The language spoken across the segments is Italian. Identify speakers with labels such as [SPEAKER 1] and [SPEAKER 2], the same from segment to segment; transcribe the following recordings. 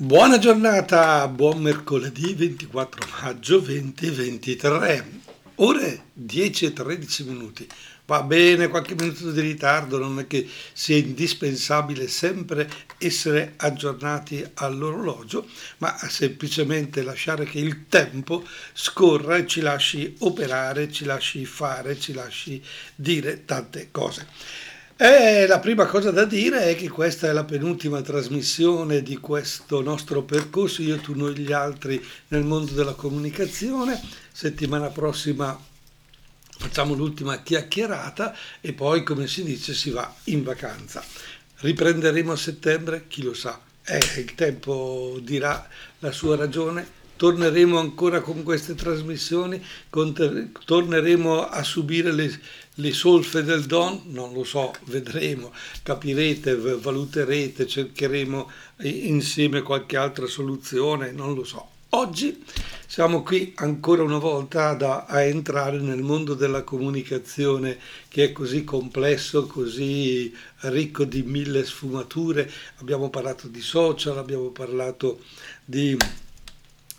[SPEAKER 1] Buona giornata, buon mercoledì 24 maggio 2023, ore 10 e 13 minuti. Va bene, qualche minuto di ritardo, non è che sia indispensabile sempre essere aggiornati all'orologio, ma semplicemente lasciare che il tempo scorra e ci lasci operare, ci lasci fare, ci lasci dire tante cose. Eh, la prima cosa da dire è che questa è la penultima trasmissione di questo nostro percorso, io, tu, noi, gli altri nel mondo della comunicazione. Settimana prossima facciamo l'ultima chiacchierata e poi, come si dice, si va in vacanza. Riprenderemo a settembre, chi lo sa. Eh, il tempo dirà la sua ragione, torneremo ancora con queste trasmissioni, torneremo a subire le, le solfe del Don, non lo so, vedremo, capirete, valuterete, cercheremo insieme qualche altra soluzione, non lo so. Oggi siamo qui ancora una volta da, a entrare nel mondo della comunicazione che è così complesso, così ricco di mille sfumature. Abbiamo parlato di social, abbiamo parlato di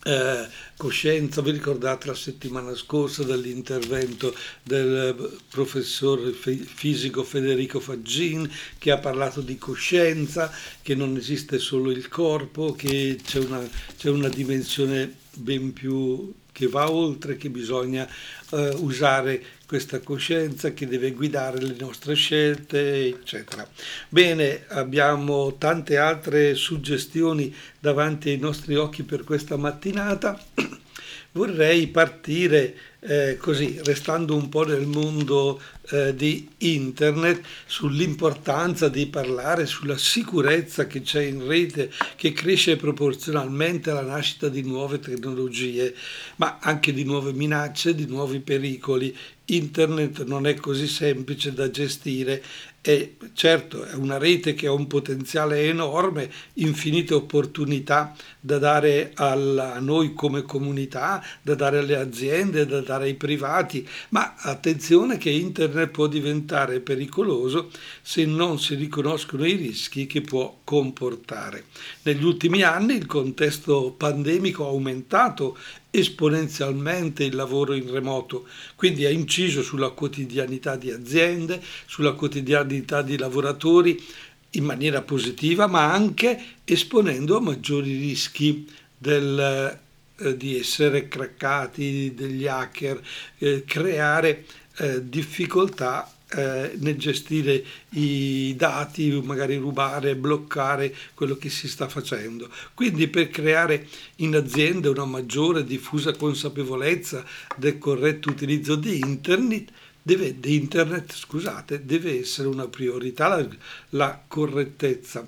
[SPEAKER 1] eh, coscienza, vi ricordate la settimana scorsa dell'intervento del professor fisico Federico Faggin che ha parlato di coscienza, che non esiste solo il corpo, che c'è una, c'è una dimensione ben più che va oltre, che bisogna eh, usare questa coscienza che deve guidare le nostre scelte, eccetera. Bene, abbiamo tante altre suggestioni davanti ai nostri occhi per questa mattinata. Vorrei partire eh, così, restando un po' nel mondo eh, di internet, sull'importanza di parlare sulla sicurezza che c'è in rete, che cresce proporzionalmente alla nascita di nuove tecnologie, ma anche di nuove minacce, di nuovi pericoli. Internet non è così semplice da gestire e certo è una rete che ha un potenziale enorme, infinite opportunità da dare alla, a noi come comunità, da dare alle aziende, da dare ai privati, ma attenzione che internet può diventare pericoloso se non si riconoscono i rischi che può comportare. Negli ultimi anni il contesto pandemico ha aumentato esponenzialmente il lavoro in remoto, quindi ha inciso sulla quotidianità di aziende, sulla quotidianità di lavoratori in maniera positiva, ma anche esponendo a maggiori rischi del, eh, di essere craccati degli hacker, eh, creare eh, difficoltà eh, nel gestire i dati, magari rubare, bloccare quello che si sta facendo. Quindi per creare in azienda una maggiore diffusa consapevolezza del corretto utilizzo di internet, deve, di internet scusate, deve essere una priorità la, la correttezza.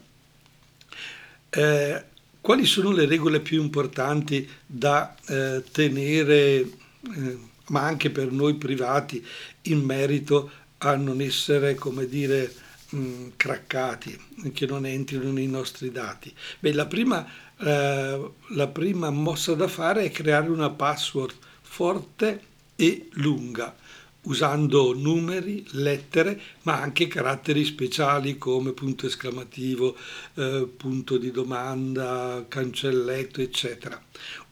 [SPEAKER 1] Eh, quali sono le regole più importanti da eh, tenere, eh, ma anche per noi privati, in merito a non essere, come dire, mh, craccati, che non entrino nei nostri dati? Beh, la prima, eh, la prima mossa da fare è creare una password forte e lunga usando numeri, lettere, ma anche caratteri speciali come punto esclamativo, eh, punto di domanda, cancelletto, eccetera.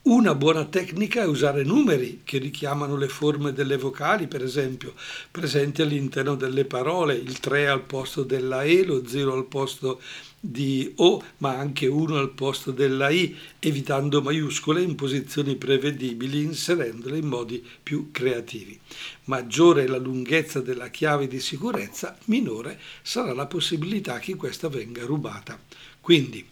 [SPEAKER 1] Una buona tecnica è usare numeri che richiamano le forme delle vocali, per esempio, presenti all'interno delle parole, il 3 al posto della E, lo 0 al posto di O, ma anche 1 al posto della I, evitando maiuscole in posizioni prevedibili, inserendole in modi più creativi. Maggiore è la lunghezza della chiave di sicurezza, minore sarà la possibilità che questa venga rubata. Quindi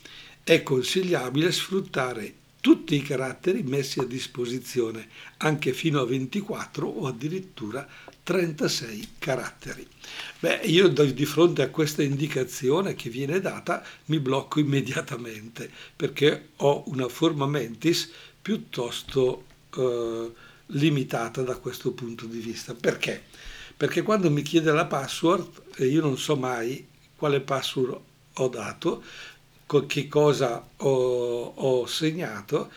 [SPEAKER 1] è consigliabile sfruttare tutti i caratteri messi a disposizione, anche fino a 24 o addirittura 36 caratteri. Beh, io di fronte a questa indicazione che viene data mi blocco immediatamente perché ho una forma mentis piuttosto eh, limitata da questo punto di vista. Perché? Perché quando mi chiede la password io non so mai quale password ho dato, che cosa ho, ho, segnato,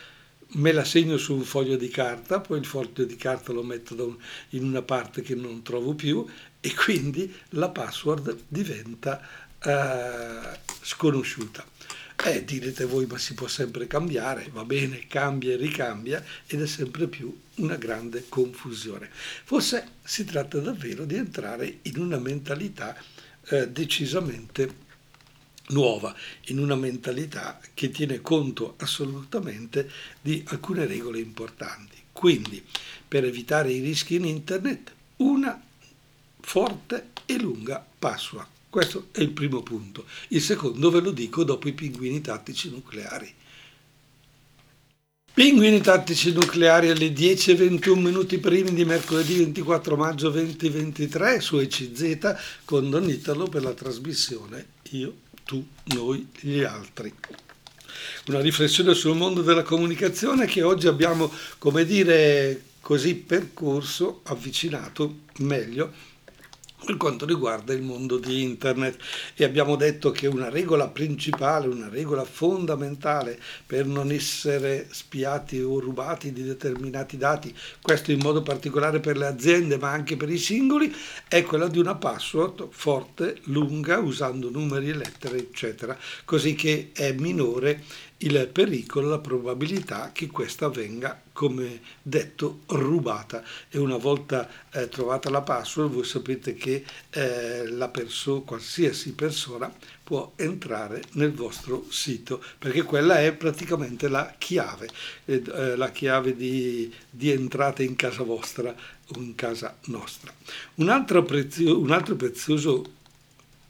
[SPEAKER 1] me la segno su un foglio di carta, poi il foglio di carta lo metto un, in una parte che non trovo più e quindi la password diventa eh, sconosciuta. Eh, direte voi, ma si può sempre cambiare, va bene, cambia e ricambia ed è sempre più una grande confusione. Forse si tratta davvero di entrare in una mentalità eh, decisamente nuova, in una mentalità che tiene conto assolutamente di alcune regole importanti. Quindi, per evitare i rischi in internet, una forte e lunga password. Questo è il primo punto. Il secondo ve lo dico dopo i pinguini tattici nucleari. Pinguini tattici nucleari alle 10.21 minuti primi di mercoledì 24 maggio 2023 su ECZ con Don Italo per la trasmissione Io, tu, noi, gli altri. Una riflessione sul mondo della comunicazione che oggi abbiamo, come dire, così percorso, avvicinato meglio per quanto riguarda il mondo di internet. E abbiamo detto che una regola principale, una regola fondamentale per non essere spiati o rubati di determinati dati, questo in modo particolare per le aziende ma anche per i singoli, è quella di una password forte, lunga, usando numeri e lettere, eccetera, così che è minore il pericolo, la probabilità che questa venga, come detto, rubata. E una volta eh, trovata la password, voi sapete che eh, la persona, qualsiasi persona può entrare nel vostro sito, perché quella è praticamente la chiave, eh, la chiave di, di, entrata in casa vostra o in casa nostra. Un altro, prezio, un altro prezioso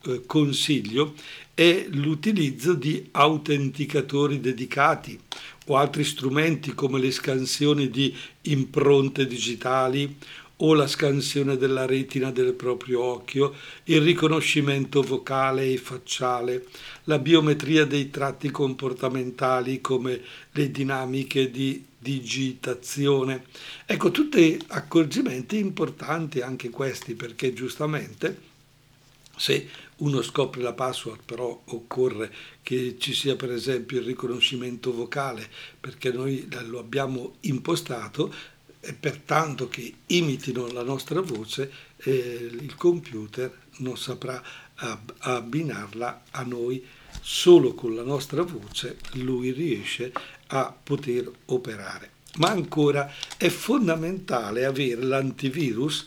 [SPEAKER 1] eh, consiglio è l'utilizzo di autenticatori dedicati o altri strumenti come le scansioni di impronte digitali o la scansione della retina del proprio occhio, il riconoscimento vocale e facciale, la biometria dei tratti comportamentali come le dinamiche di digitazione. Ecco, tutti accorgimenti importanti anche questi perché giustamente se uno scopre la password, però occorre che ci sia per esempio il riconoscimento vocale, perché noi lo abbiamo impostato e pertanto che imitino la nostra voce, eh, il computer non saprà abbinarla a noi. Solo con la nostra voce lui riesce a poter operare. Ma ancora è fondamentale avere l'antivirus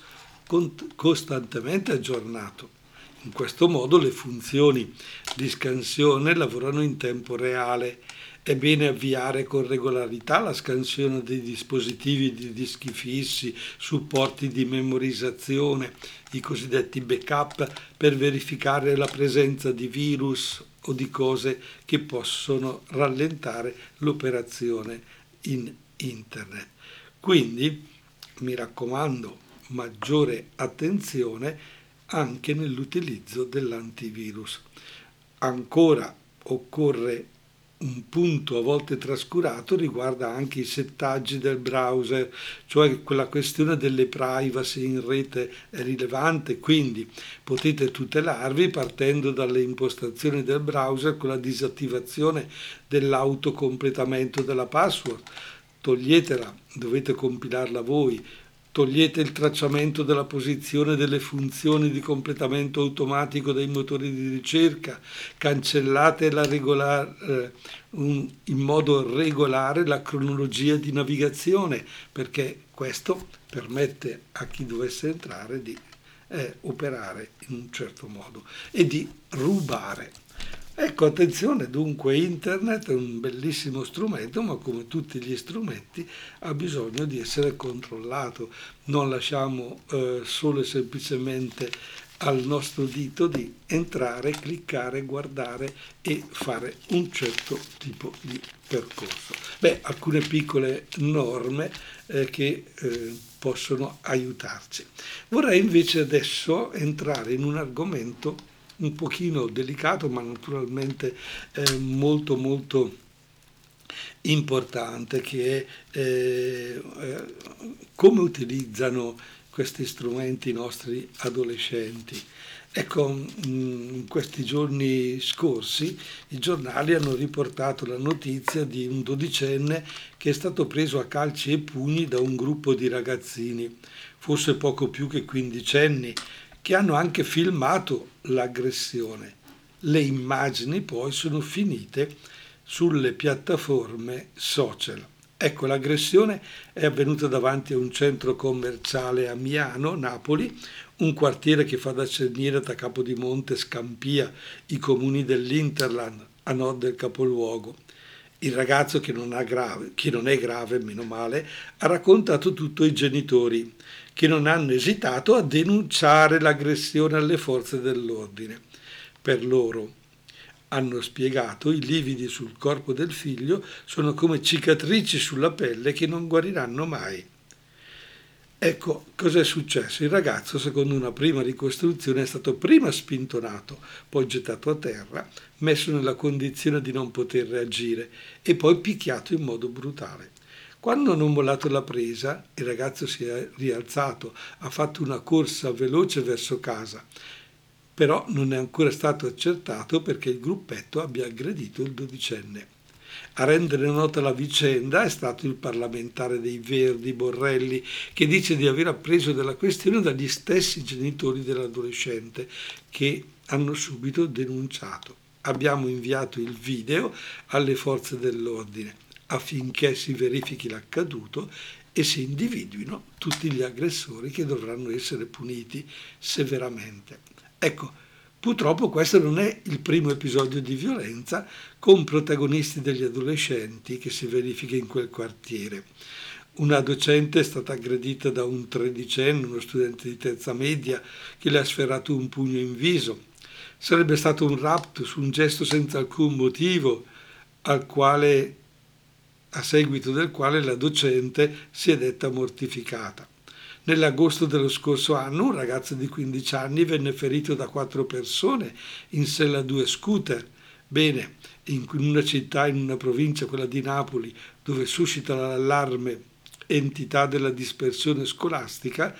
[SPEAKER 1] costantemente aggiornato in questo modo le funzioni di scansione lavorano in tempo reale. È bene avviare con regolarità la scansione dei dispositivi di dischi fissi, supporti di memorizzazione, i cosiddetti backup, per verificare la presenza di virus o di cose che possono rallentare l'operazione in internet. Quindi, mi raccomando, maggiore attenzione anche nell'utilizzo dell'antivirus. Ancora occorre un punto a volte trascurato riguarda anche i settaggi del browser, cioè quella questione delle privacy in rete è rilevante, quindi potete tutelarvi partendo dalle impostazioni del browser con la disattivazione dell'autocompletamento della password. Toglietela, dovete compilarla voi, togliete il tracciamento della posizione delle funzioni di completamento automatico dei motori di ricerca, cancellate regolar, eh, in modo regolare la cronologia di navigazione, perché questo permette a chi dovesse entrare di eh, operare in un certo modo e di rubare Ecco, attenzione, dunque internet è un bellissimo strumento, ma come tutti gli strumenti ha bisogno di essere controllato. Non lasciamo eh, solo e semplicemente al nostro dito di entrare, cliccare, guardare e fare un certo tipo di percorso. Beh, alcune piccole norme eh, che eh, possono aiutarci. Vorrei invece adesso entrare in un argomento un pochino delicato ma naturalmente eh, molto molto importante che è eh, eh, come utilizzano questi strumenti i nostri adolescenti. Ecco, mm, in questi giorni scorsi i giornali hanno riportato la notizia di un dodicenne che è stato preso a calci e pugni da un gruppo di ragazzini, forse poco più che quindicenni, che hanno anche filmato l'aggressione. Le immagini poi sono finite sulle piattaforme social. Ecco, l'aggressione è avvenuta davanti a un centro commerciale a Miano, Napoli, un quartiere che fa da cerniera tra Capodimonte Scampia, i comuni dell'Interland, a nord del capoluogo. Il ragazzo, che non, grave, che non è grave, meno male, ha raccontato tutto ai genitori, che non hanno esitato a denunciare l'aggressione alle forze dell'ordine. Per loro, hanno spiegato, i lividi sul corpo del figlio sono come cicatrici sulla pelle che non guariranno mai. Ecco, cos'è successo? Il ragazzo, secondo una prima ricostruzione, è stato prima spintonato, poi gettato a terra, messo nella condizione di non poter reagire e poi picchiato in modo brutale. Quando hanno mollato la presa, il ragazzo si è rialzato, ha fatto una corsa veloce verso casa però non è ancora stato accertato perché il gruppetto abbia aggredito il dodicenne. A rendere nota la vicenda è stato il parlamentare dei Verdi, Borrelli, che dice di aver appreso della questione dagli stessi genitori dell'adolescente che hanno subito denunciato. Abbiamo inviato il video alle forze dell'ordine affinché si verifichi l'accaduto e si individuino tutti gli aggressori che dovranno essere puniti severamente. Ecco, purtroppo questo non è il primo episodio di violenza con protagonisti degli adolescenti che si verifica in quel quartiere. Una docente è stata aggredita da un tredicenne, uno studente di terza media, che le ha sferrato un pugno in viso. Sarebbe stato un rapto su un gesto senza alcun motivo, al quale, a seguito del quale la docente si è detta mortificata. Nell'agosto dello scorso anno un ragazzo di 15 anni venne ferito da quattro persone in sella a due scooter. Bene, in una città, in una provincia, quella di Napoli, dove suscita l'allarme entità della dispersione scolastica,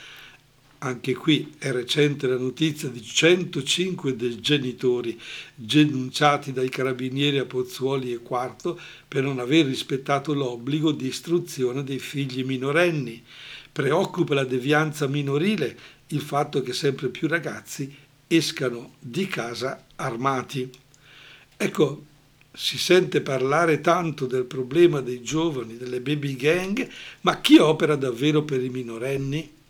[SPEAKER 1] anche qui è recente la notizia di 105 dei genitori denunciati dai carabinieri a Pozzuoli e Quarto per non aver rispettato l'obbligo di istruzione dei figli minorenni preoccupa la devianza minorile il fatto che sempre più ragazzi escano di casa armati. Ecco, si sente parlare tanto del problema dei giovani, delle baby gang, ma chi opera davvero per i minorenni?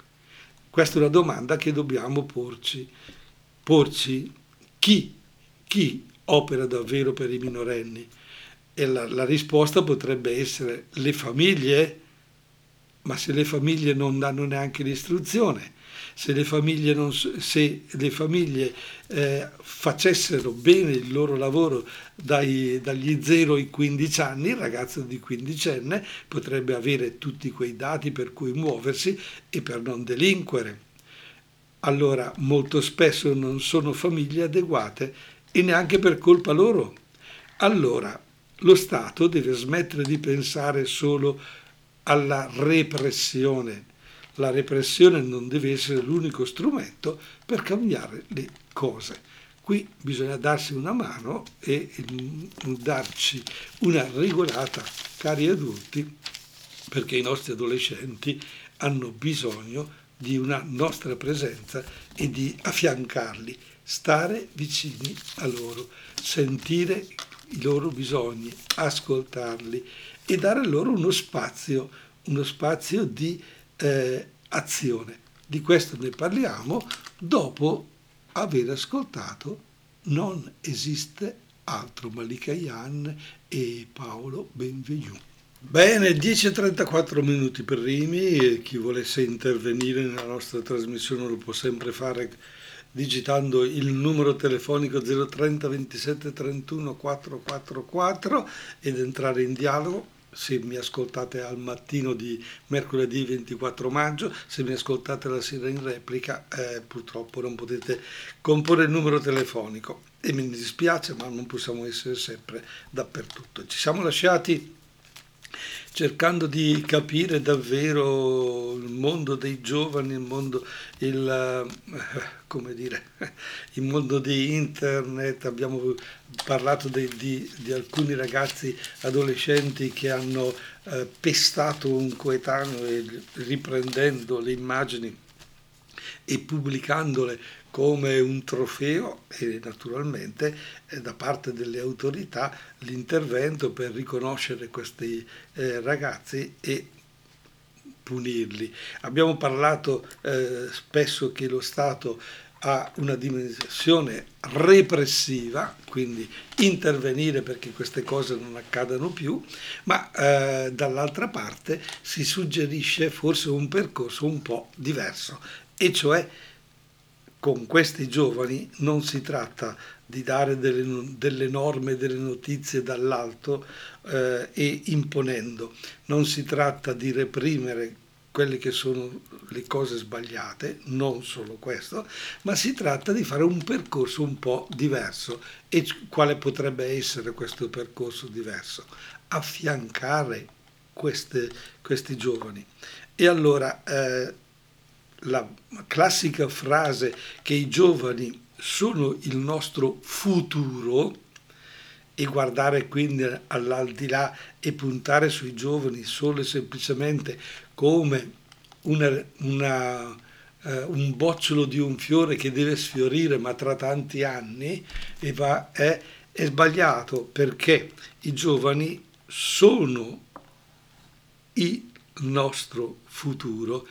[SPEAKER 1] Questa è una domanda che dobbiamo porci. Porci chi, chi opera davvero per i minorenni? E la, la risposta potrebbe essere le famiglie, ma se le famiglie non danno neanche l'istruzione, se le famiglie, non, se le famiglie eh, facessero bene il loro lavoro dai, dagli 0 ai 15 anni, il ragazzo di 15enne potrebbe avere tutti quei dati per cui muoversi e per non delinquere. Allora molto spesso non sono famiglie adeguate e neanche per colpa loro. Allora lo Stato deve smettere di pensare solo alla repressione. La repressione non deve essere l'unico strumento per cambiare le cose. Qui bisogna darsi una mano e darci una regolata, cari adulti, perché i nostri adolescenti hanno bisogno di una nostra presenza e di affiancarli, stare vicini a loro, sentire i loro bisogni, ascoltarli e dare loro uno spazio, uno spazio di eh, azione. Di questo ne parliamo dopo aver ascoltato Non esiste altro Malika Yan e Paolo Benvenu. Bene, 10.34 minuti per primi, chi volesse intervenire nella nostra trasmissione lo può sempre fare digitando il numero telefonico 030 27 31 444 ed entrare in dialogo se mi ascoltate al mattino di mercoledì 24 maggio, se mi ascoltate la sera in replica, eh, purtroppo non potete comporre il numero telefonico e mi dispiace, ma non possiamo essere sempre dappertutto. Ci siamo lasciati cercando di capire davvero il mondo dei giovani, il mondo, il, come dire, il mondo di internet, abbiamo parlato di, di, di alcuni ragazzi adolescenti che hanno eh, pestato un coetaneo riprendendo le immagini e pubblicandole come un trofeo e naturalmente eh, da parte delle autorità l'intervento per riconoscere questi eh, ragazzi e punirli. Abbiamo parlato eh, spesso che lo Stato ha una dimensione repressiva, quindi intervenire perché queste cose non accadano più, ma eh, dall'altra parte si suggerisce forse un percorso un po' diverso, e cioè con questi giovani non si tratta di dare delle, delle norme, delle notizie dall'alto eh, e imponendo, non si tratta di reprimere quelle che sono le cose sbagliate, non solo questo, ma si tratta di fare un percorso un po' diverso. E quale potrebbe essere questo percorso diverso? Affiancare queste, questi giovani. E allora eh, la classica frase che i giovani sono il nostro futuro e guardare quindi all'aldilà e puntare sui giovani solo e semplicemente come una, una, uh, un bocciolo di un fiore che deve sfiorire ma tra tanti anni va, è, è sbagliato perché i giovani sono il nostro futuro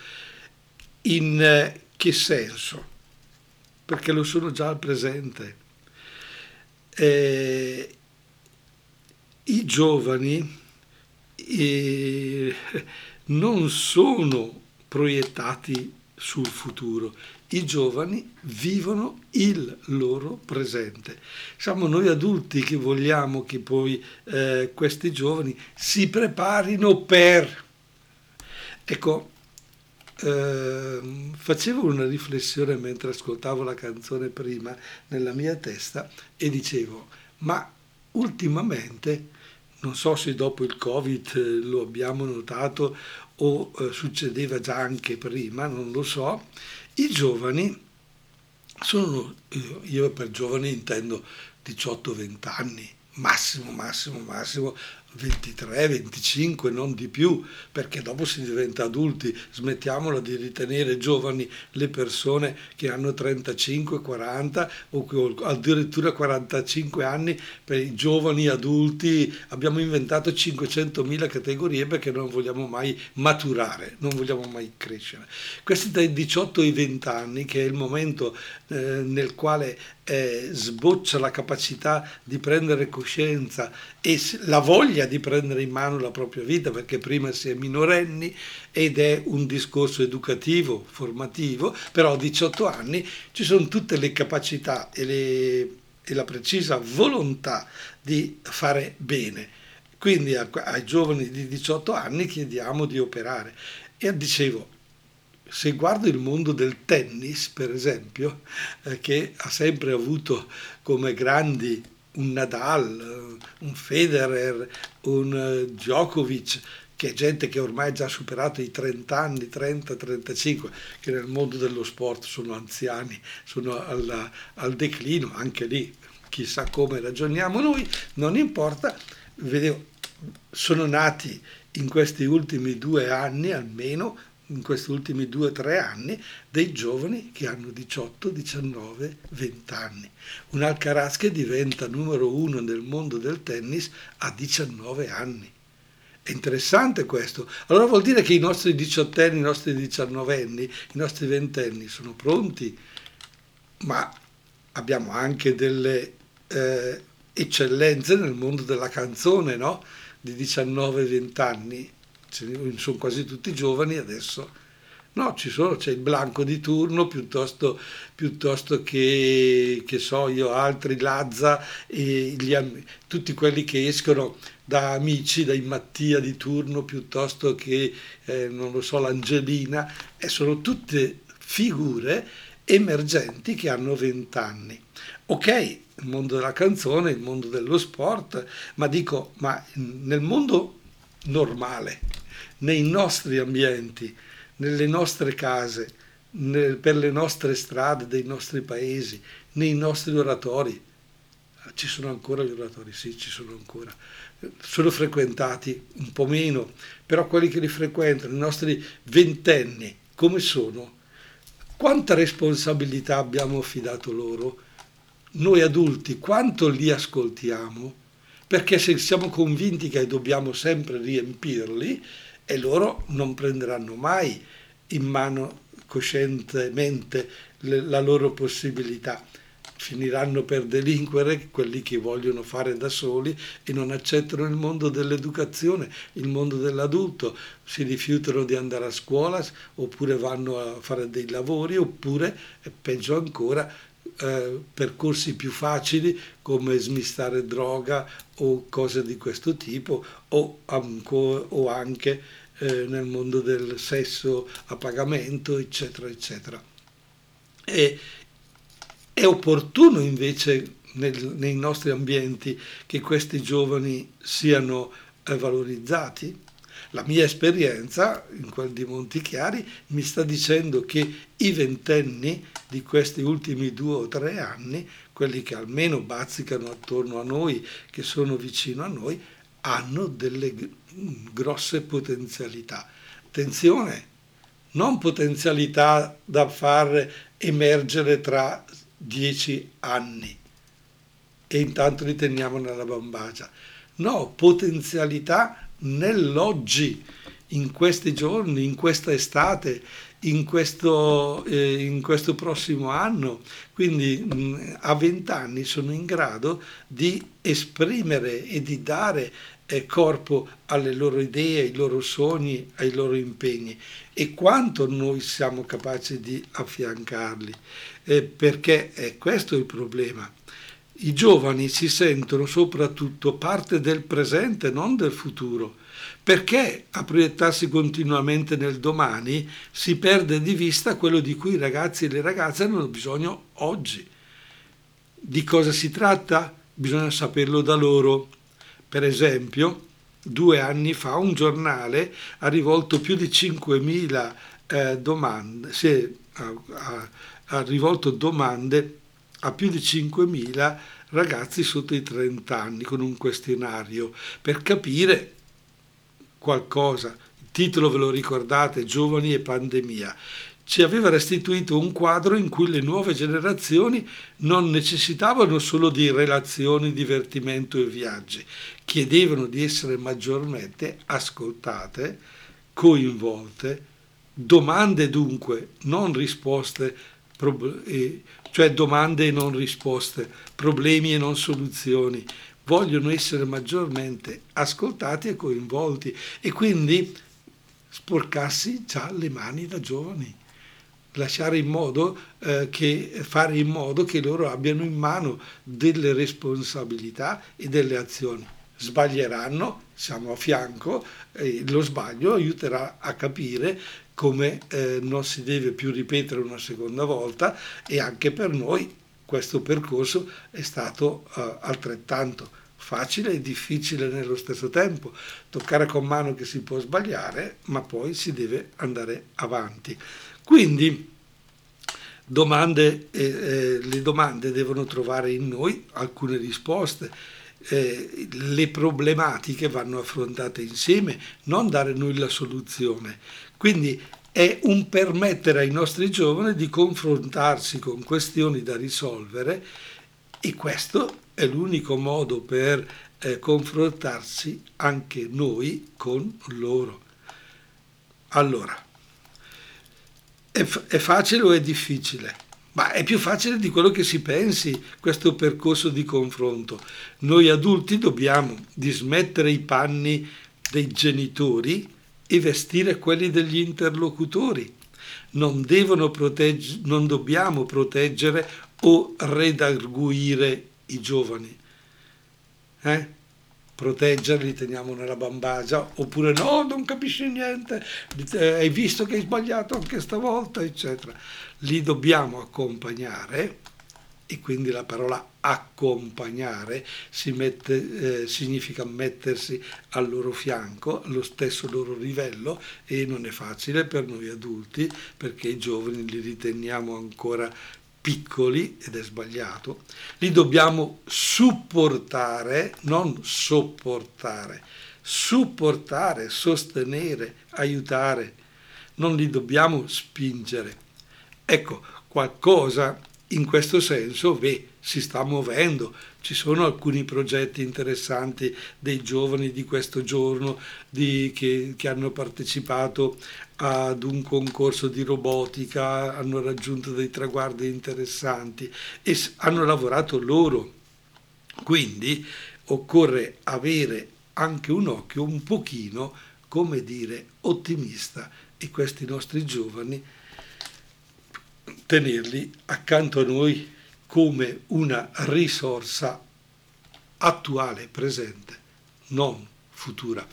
[SPEAKER 1] in eh, che senso? Perché lo sono già al presente. Eh, I giovani eh, non sono proiettati sul futuro, i giovani vivono il loro presente. Siamo noi adulti che vogliamo che poi eh, questi giovani si preparino per... Ecco, Ehm, facevo una riflessione mentre ascoltavo la canzone prima nella mia testa e dicevo, ma ultimamente, non so se dopo il Covid eh, lo abbiamo notato o eh, succedeva già anche prima, non lo so, i giovani sono, io per giovani intendo 18-20 anni, massimo, massimo, massimo 23, 25, non di più, perché dopo si diventa adulti, smettiamola di ritenere giovani le persone che hanno 35, 40 o addirittura 45 anni per i giovani adulti, abbiamo inventato 500.000 categorie perché non vogliamo mai maturare, non vogliamo mai crescere. Questi dai 18 ai 20 anni, che è il momento eh, nel quale eh, sboccia la capacità di prendere coscienza e la voglia di prendere in mano la propria vita, perché prima si è minorenni ed è un discorso educativo, formativo, però a 18 anni ci sono tutte le capacità e, le, e la precisa volontà di fare bene. Quindi ai giovani di 18 anni chiediamo di operare. E dicevo, se guardo il mondo del tennis, per esempio, eh, che ha sempre avuto come grandi un Nadal, un Federer, un eh, Djokovic, che è gente che ormai ha già superato i 30 anni, 30, 35, che nel mondo dello sport sono anziani, sono alla, al declino, anche lì chissà come ragioniamo noi, non importa, vedevo, sono nati in questi ultimi due anni almeno in questi ultimi due o tre anni dei giovani che hanno 18, 19, 20 anni. Un Alcaraz che diventa numero uno nel mondo del tennis a 19 anni. È interessante questo. Allora vuol dire che i nostri diciottenni, i nostri diciannovenni, i nostri ventenni sono pronti, ma abbiamo anche delle eh, eccellenze nel mondo della canzone, no? Di 19-20 anni sono quasi tutti giovani adesso. No, ci sono, c'è il blanco di turno piuttosto, piuttosto che, che so io, altri, Lazza, e gli, tutti quelli che escono da amici, dai Mattia di turno piuttosto che, eh, non lo so, l'Angelina, e sono tutte figure emergenti che hanno vent'anni. Ok, il mondo della canzone, il mondo dello sport, ma dico, ma nel mondo normale, nei nostri ambienti, nelle nostre case, nel, per le nostre strade dei nostri paesi, nei nostri oratori. Ci sono ancora gli oratori, sì, ci sono ancora. Sono frequentati un po' meno, però quelli che li frequentano, i nostri ventenni, come sono? quanta responsabilità abbiamo affidato loro? Noi adulti quanto li ascoltiamo? Perché se siamo convinti che dobbiamo sempre riempirli, e loro non prenderanno mai in mano coscientemente la loro possibilità. Finiranno per delinquere quelli che vogliono fare da soli e non accettano il mondo dell'educazione, il mondo dell'adulto, si rifiutano di andare a scuola oppure vanno a fare dei lavori oppure, peggio ancora, eh, percorsi più facili come smistare droga o cose di questo tipo o, anco, o anche eh, nel mondo del sesso a pagamento eccetera eccetera. E, è opportuno invece nel, nei nostri ambienti che questi giovani siano eh, valorizzati? La mia esperienza, in quel di Montichiari, mi sta dicendo che i ventenni di questi ultimi due o tre anni, quelli che almeno bazzicano attorno a noi, che sono vicino a noi, hanno delle grosse potenzialità. Attenzione, non potenzialità da far emergere tra dieci anni e intanto li teniamo nella bambagia. No, potenzialità nell'oggi, in questi giorni, in questa estate, in questo, eh, in questo prossimo anno. Quindi mh, a vent'anni sono in grado di esprimere e di dare eh, corpo alle loro idee, ai loro sogni, ai loro impegni e quanto noi siamo capaci di affiancarli eh, perché è questo il problema. I giovani si sentono soprattutto parte del presente, non del futuro. Perché a proiettarsi continuamente nel domani si perde di vista quello di cui i ragazzi e le ragazze hanno bisogno oggi. Di cosa si tratta? Bisogna saperlo da loro. Per esempio, due anni fa un giornale ha rivolto più di 5.000 eh, domande, sì, ha, ha, ha rivolto domande a più di 5.000 ragazzi sotto i 30 anni con un questionario per capire qualcosa. Il titolo ve lo ricordate, Giovani e pandemia. Ci aveva restituito un quadro in cui le nuove generazioni non necessitavano solo di relazioni, divertimento e viaggi, chiedevano di essere maggiormente ascoltate, coinvolte, domande dunque, non risposte cioè domande e non risposte, problemi e non soluzioni. Vogliono essere maggiormente ascoltati e coinvolti e quindi sporcarsi già le mani da giovani, lasciare in modo eh, che, fare in modo che loro abbiano in mano delle responsabilità e delle azioni. Sbaglieranno, siamo a fianco, e lo sbaglio aiuterà a capire come eh, non si deve più ripetere una seconda volta e anche per noi questo percorso è stato eh, altrettanto facile e difficile nello stesso tempo. Toccare con mano che si può sbagliare, ma poi si deve andare avanti. Quindi domande, eh, eh, le domande devono trovare in noi alcune risposte. Eh, le problematiche vanno affrontate insieme, non dare noi la soluzione. Quindi è un permettere ai nostri giovani di confrontarsi con questioni da risolvere e questo è l'unico modo per eh, confrontarsi anche noi con loro. Allora, è, è facile o è difficile? Ma è più facile di quello che si pensi questo percorso di confronto. Noi adulti dobbiamo dismettere i panni dei genitori e vestire quelli degli interlocutori. Non, protegge, non dobbiamo proteggere o redarguire i giovani. Eh? Proteggerli, teniamo nella bambagia, oppure no, non capisci niente, hai visto che hai sbagliato anche stavolta, eccetera. Li dobbiamo accompagnare e quindi la parola accompagnare mette, eh, significa mettersi al loro fianco, allo stesso loro livello e non è facile per noi adulti perché i giovani li riteniamo ancora piccoli ed è sbagliato, li dobbiamo supportare, non sopportare, supportare, sostenere, aiutare, non li dobbiamo spingere. Ecco, qualcosa in questo senso beh, si sta muovendo. Ci sono alcuni progetti interessanti dei giovani di questo giorno di, che, che, hanno partecipato ad un concorso di robotica, hanno raggiunto dei traguardi interessanti e hanno lavorato loro. Quindi occorre avere anche un occhio un pochino, come dire, ottimista e questi nostri giovani tenerli accanto a noi come una risorsa attuale, presente, non futura.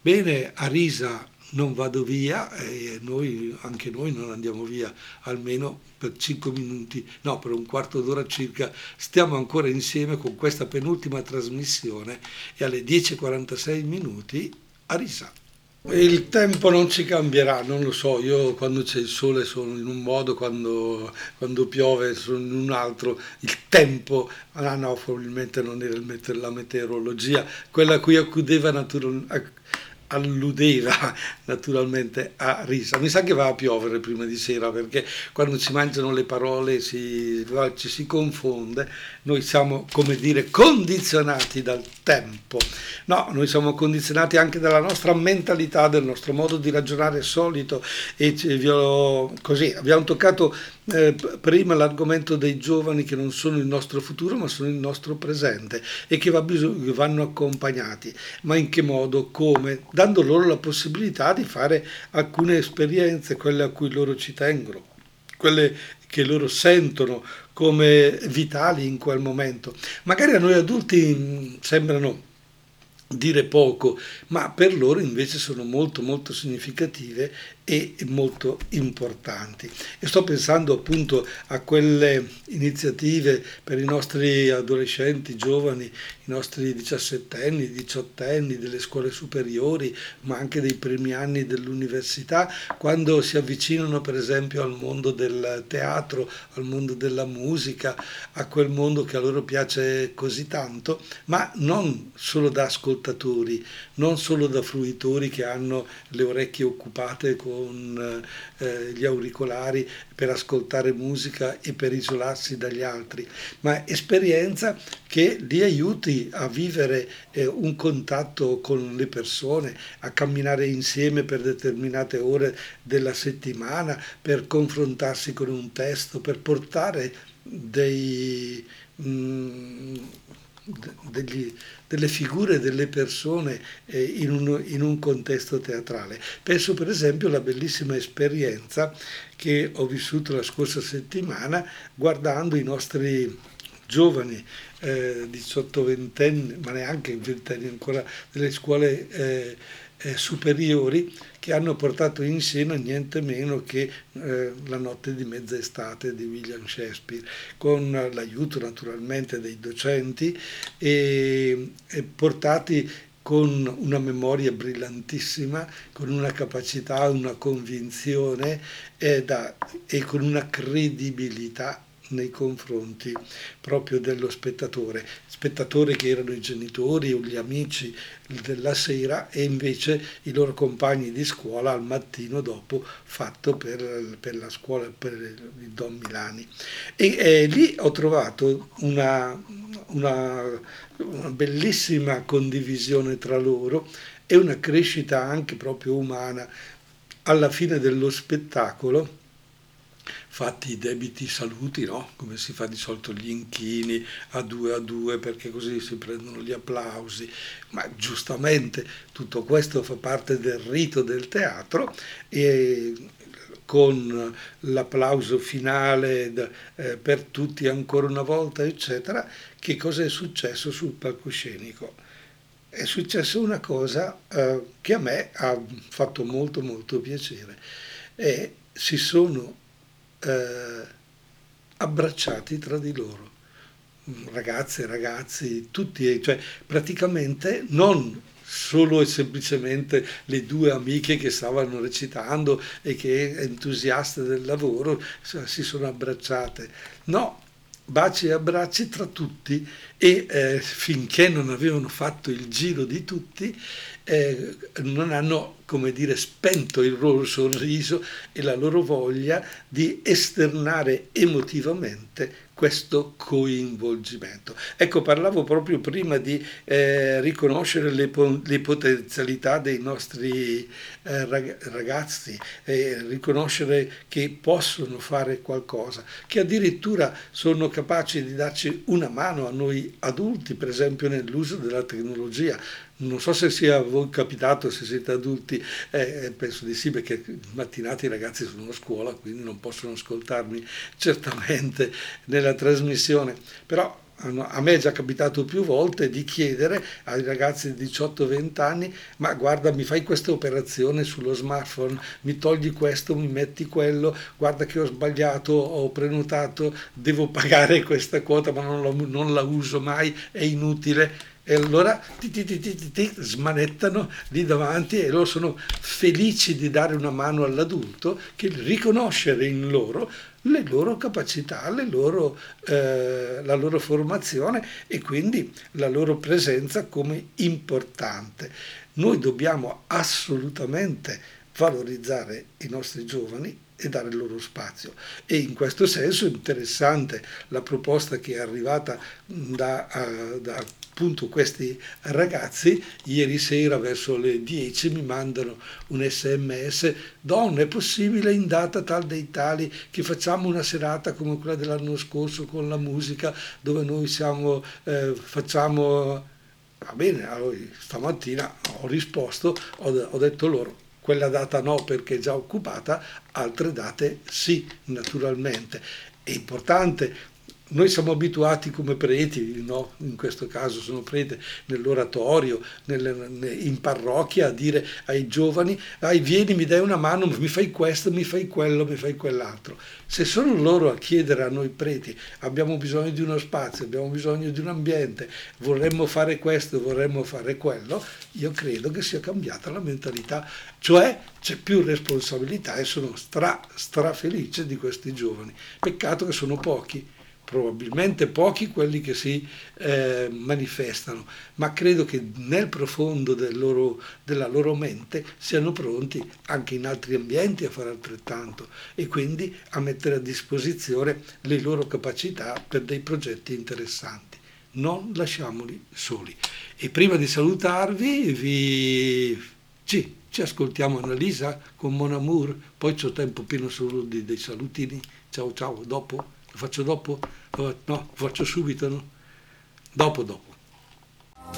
[SPEAKER 1] Bene, Arisa non vado via e noi, anche noi non andiamo via almeno per 5 minuti, no, per un quarto d'ora circa, stiamo ancora insieme con questa penultima trasmissione e alle 10.46 minuti Arisa. Il tempo non ci cambierà, non lo so, io quando c'è il sole sono in un modo, quando, quando piove sono in un altro, il tempo, ah no, probabilmente non era la meteorologia, quella a cui accudeva naturalmente alludeva naturalmente a risa. Mi sa che va a piovere prima di sera perché quando si mangiano le parole si, ci si confonde. Noi siamo, come dire, condizionati dal tempo. No, noi siamo condizionati anche dalla nostra mentalità, del nostro modo di ragionare solito e ho, così abbiamo toccato eh, prima l'argomento dei giovani che non sono il nostro futuro ma sono il nostro presente e che va bisog- vanno accompagnati. Ma in che modo, come? Dando loro la possibilità di fare alcune esperienze, quelle a cui loro ci tengono, quelle che loro sentono come vitali in quel momento. Magari a noi adulti mm, sembrano dire poco, ma per loro invece sono molto molto significative e molto importanti. E sto pensando appunto a quelle iniziative per i nostri adolescenti, giovani, i nostri diciassettenni, diciottenni delle scuole superiori, ma anche dei primi anni dell'università, quando si avvicinano per esempio al mondo del teatro, al mondo della musica, a quel mondo che a loro piace così tanto, ma non solo da ascoltatori, non solo da fruitori che hanno le orecchie occupate con con eh, gli auricolari per ascoltare musica e per isolarsi dagli altri, ma esperienza che li aiuti a vivere eh, un contatto con le persone, a camminare insieme per determinate ore della settimana, per confrontarsi con un testo, per portare dei... Mm, degli, delle figure delle persone eh, in, un, in, un, contesto teatrale. Penso per esempio alla bellissima esperienza che ho vissuto la scorsa settimana guardando i nostri giovani eh, 18-20 ma neanche ventenni ancora delle scuole eh, eh, superiori che hanno portato in scena niente meno che eh, La notte di mezza estate di William Shakespeare, con l'aiuto naturalmente dei docenti e, e portati con una memoria brillantissima, con una capacità, una convinzione e, da, e con una credibilità nei confronti proprio dello spettatore, spettatore che erano i genitori o gli amici della sera e invece i loro compagni di scuola al mattino dopo fatto per, per la scuola, per il Don Milani. E eh, lì ho trovato una, una, una bellissima condivisione tra loro e una crescita anche proprio umana. Alla fine dello spettacolo fatti i debiti saluti, no? come si fa di solito gli inchini a due a due perché così si prendono gli applausi, ma giustamente tutto questo fa parte del rito del teatro e con l'applauso finale eh, per tutti ancora una volta, eccetera, che cosa è successo sul palcoscenico? È successa una cosa eh, che a me ha fatto molto molto piacere e si sono eh, abbracciati tra di loro, ragazze, ragazzi, tutti, cioè praticamente non solo e semplicemente le due amiche che stavano recitando e che entusiaste del lavoro si sono abbracciate. No, baci e abbracci tra tutti e eh, finché non avevano fatto il giro di tutti eh, non hanno, come dire, spento il loro sorriso e la loro voglia di esternare emotivamente questo coinvolgimento. Ecco, parlavo proprio prima di eh, riconoscere le, le, potenzialità dei nostri eh, ragazzi, eh, riconoscere che possono fare qualcosa, che addirittura sono capaci di darci una mano a noi adulti, per esempio nell'uso della tecnologia non so se sia a voi capitato, se siete adulti, eh, penso di sì perché mattinate i ragazzi sono a scuola, quindi non possono ascoltarmi certamente nella trasmissione, però a me è già capitato più volte di chiedere ai ragazzi di 18-20 anni ma guarda mi fai questa operazione sullo smartphone mi togli questo mi metti quello guarda che ho sbagliato ho prenotato devo pagare questa quota ma non la, non la uso mai è inutile. E allora ti, ti, ti, ti, smanettano lì davanti e loro sono felici di dare una mano all'adulto che riconoscere in loro le loro capacità, le loro, eh, la loro formazione e quindi la loro presenza come importante. Noi dobbiamo assolutamente valorizzare i nostri giovani e dare il loro spazio. E in questo senso è interessante la proposta che è arrivata da, da appunto questi ragazzi ieri sera verso le 10 mi mandano un sms donna è possibile in data tal dei tali che facciamo una serata come quella dell'anno scorso con la musica dove noi siamo eh, facciamo va bene allora stamattina ho risposto ho, ho detto loro quella data no perché è già occupata altre date sì naturalmente. È importante noi siamo abituati come preti, no? in questo caso sono prete, nell'oratorio, nel, in parrocchia a dire ai giovani, dai vieni mi dai una mano, mi fai questo, mi fai quello, mi fai quell'altro. Se sono loro a chiedere a noi preti, abbiamo bisogno di uno spazio, abbiamo bisogno di un ambiente, vorremmo fare questo, vorremmo fare quello, io credo che sia cambiata la mentalità, cioè c'è più responsabilità e sono stra, stra felice di questi giovani. Peccato che sono pochi probabilmente pochi quelli che si eh, manifestano, ma credo che nel profondo del loro, della loro mente siano pronti anche in altri ambienti a fare altrettanto e quindi a mettere a disposizione le loro capacità per dei progetti interessanti. Non lasciamoli soli. E prima di salutarvi vi... Sì, ci ascoltiamo Annalisa con Mon Amour, poi c'ho tempo pieno solo di, dei salutini. Ciao ciao, dopo. Lo faccio dopo? No, lo faccio subito, no? Dopo, dopo.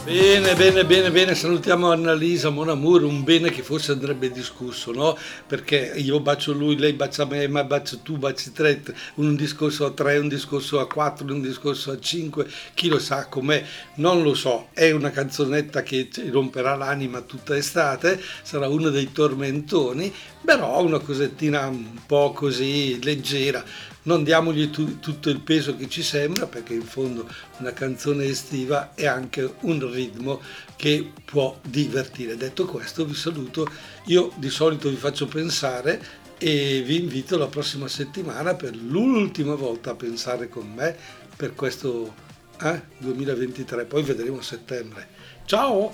[SPEAKER 1] Bene, bene, bene, bene, salutiamo Annalisa Mon Amour, un bene che forse andrebbe discusso, no? Perché io bacio lui, lei bacia me, ma bacio tu, baci tre, un discorso a tre, un discorso a quattro, un discorso a cinque, chi lo sa com'è, non lo so, è una canzonetta che romperà l'anima tutta estate, sarà uno dei tormentoni, però una cosettina un po' così leggera, non diamogli tu, tutto il peso che ci sembra perché in fondo una canzone estiva è anche un ritmo che può divertire. Detto questo vi saluto, io di solito vi faccio pensare e vi invito la prossima settimana per l'ultima volta a pensare con me per questo eh, 2023, poi vedremo a settembre. Ciao!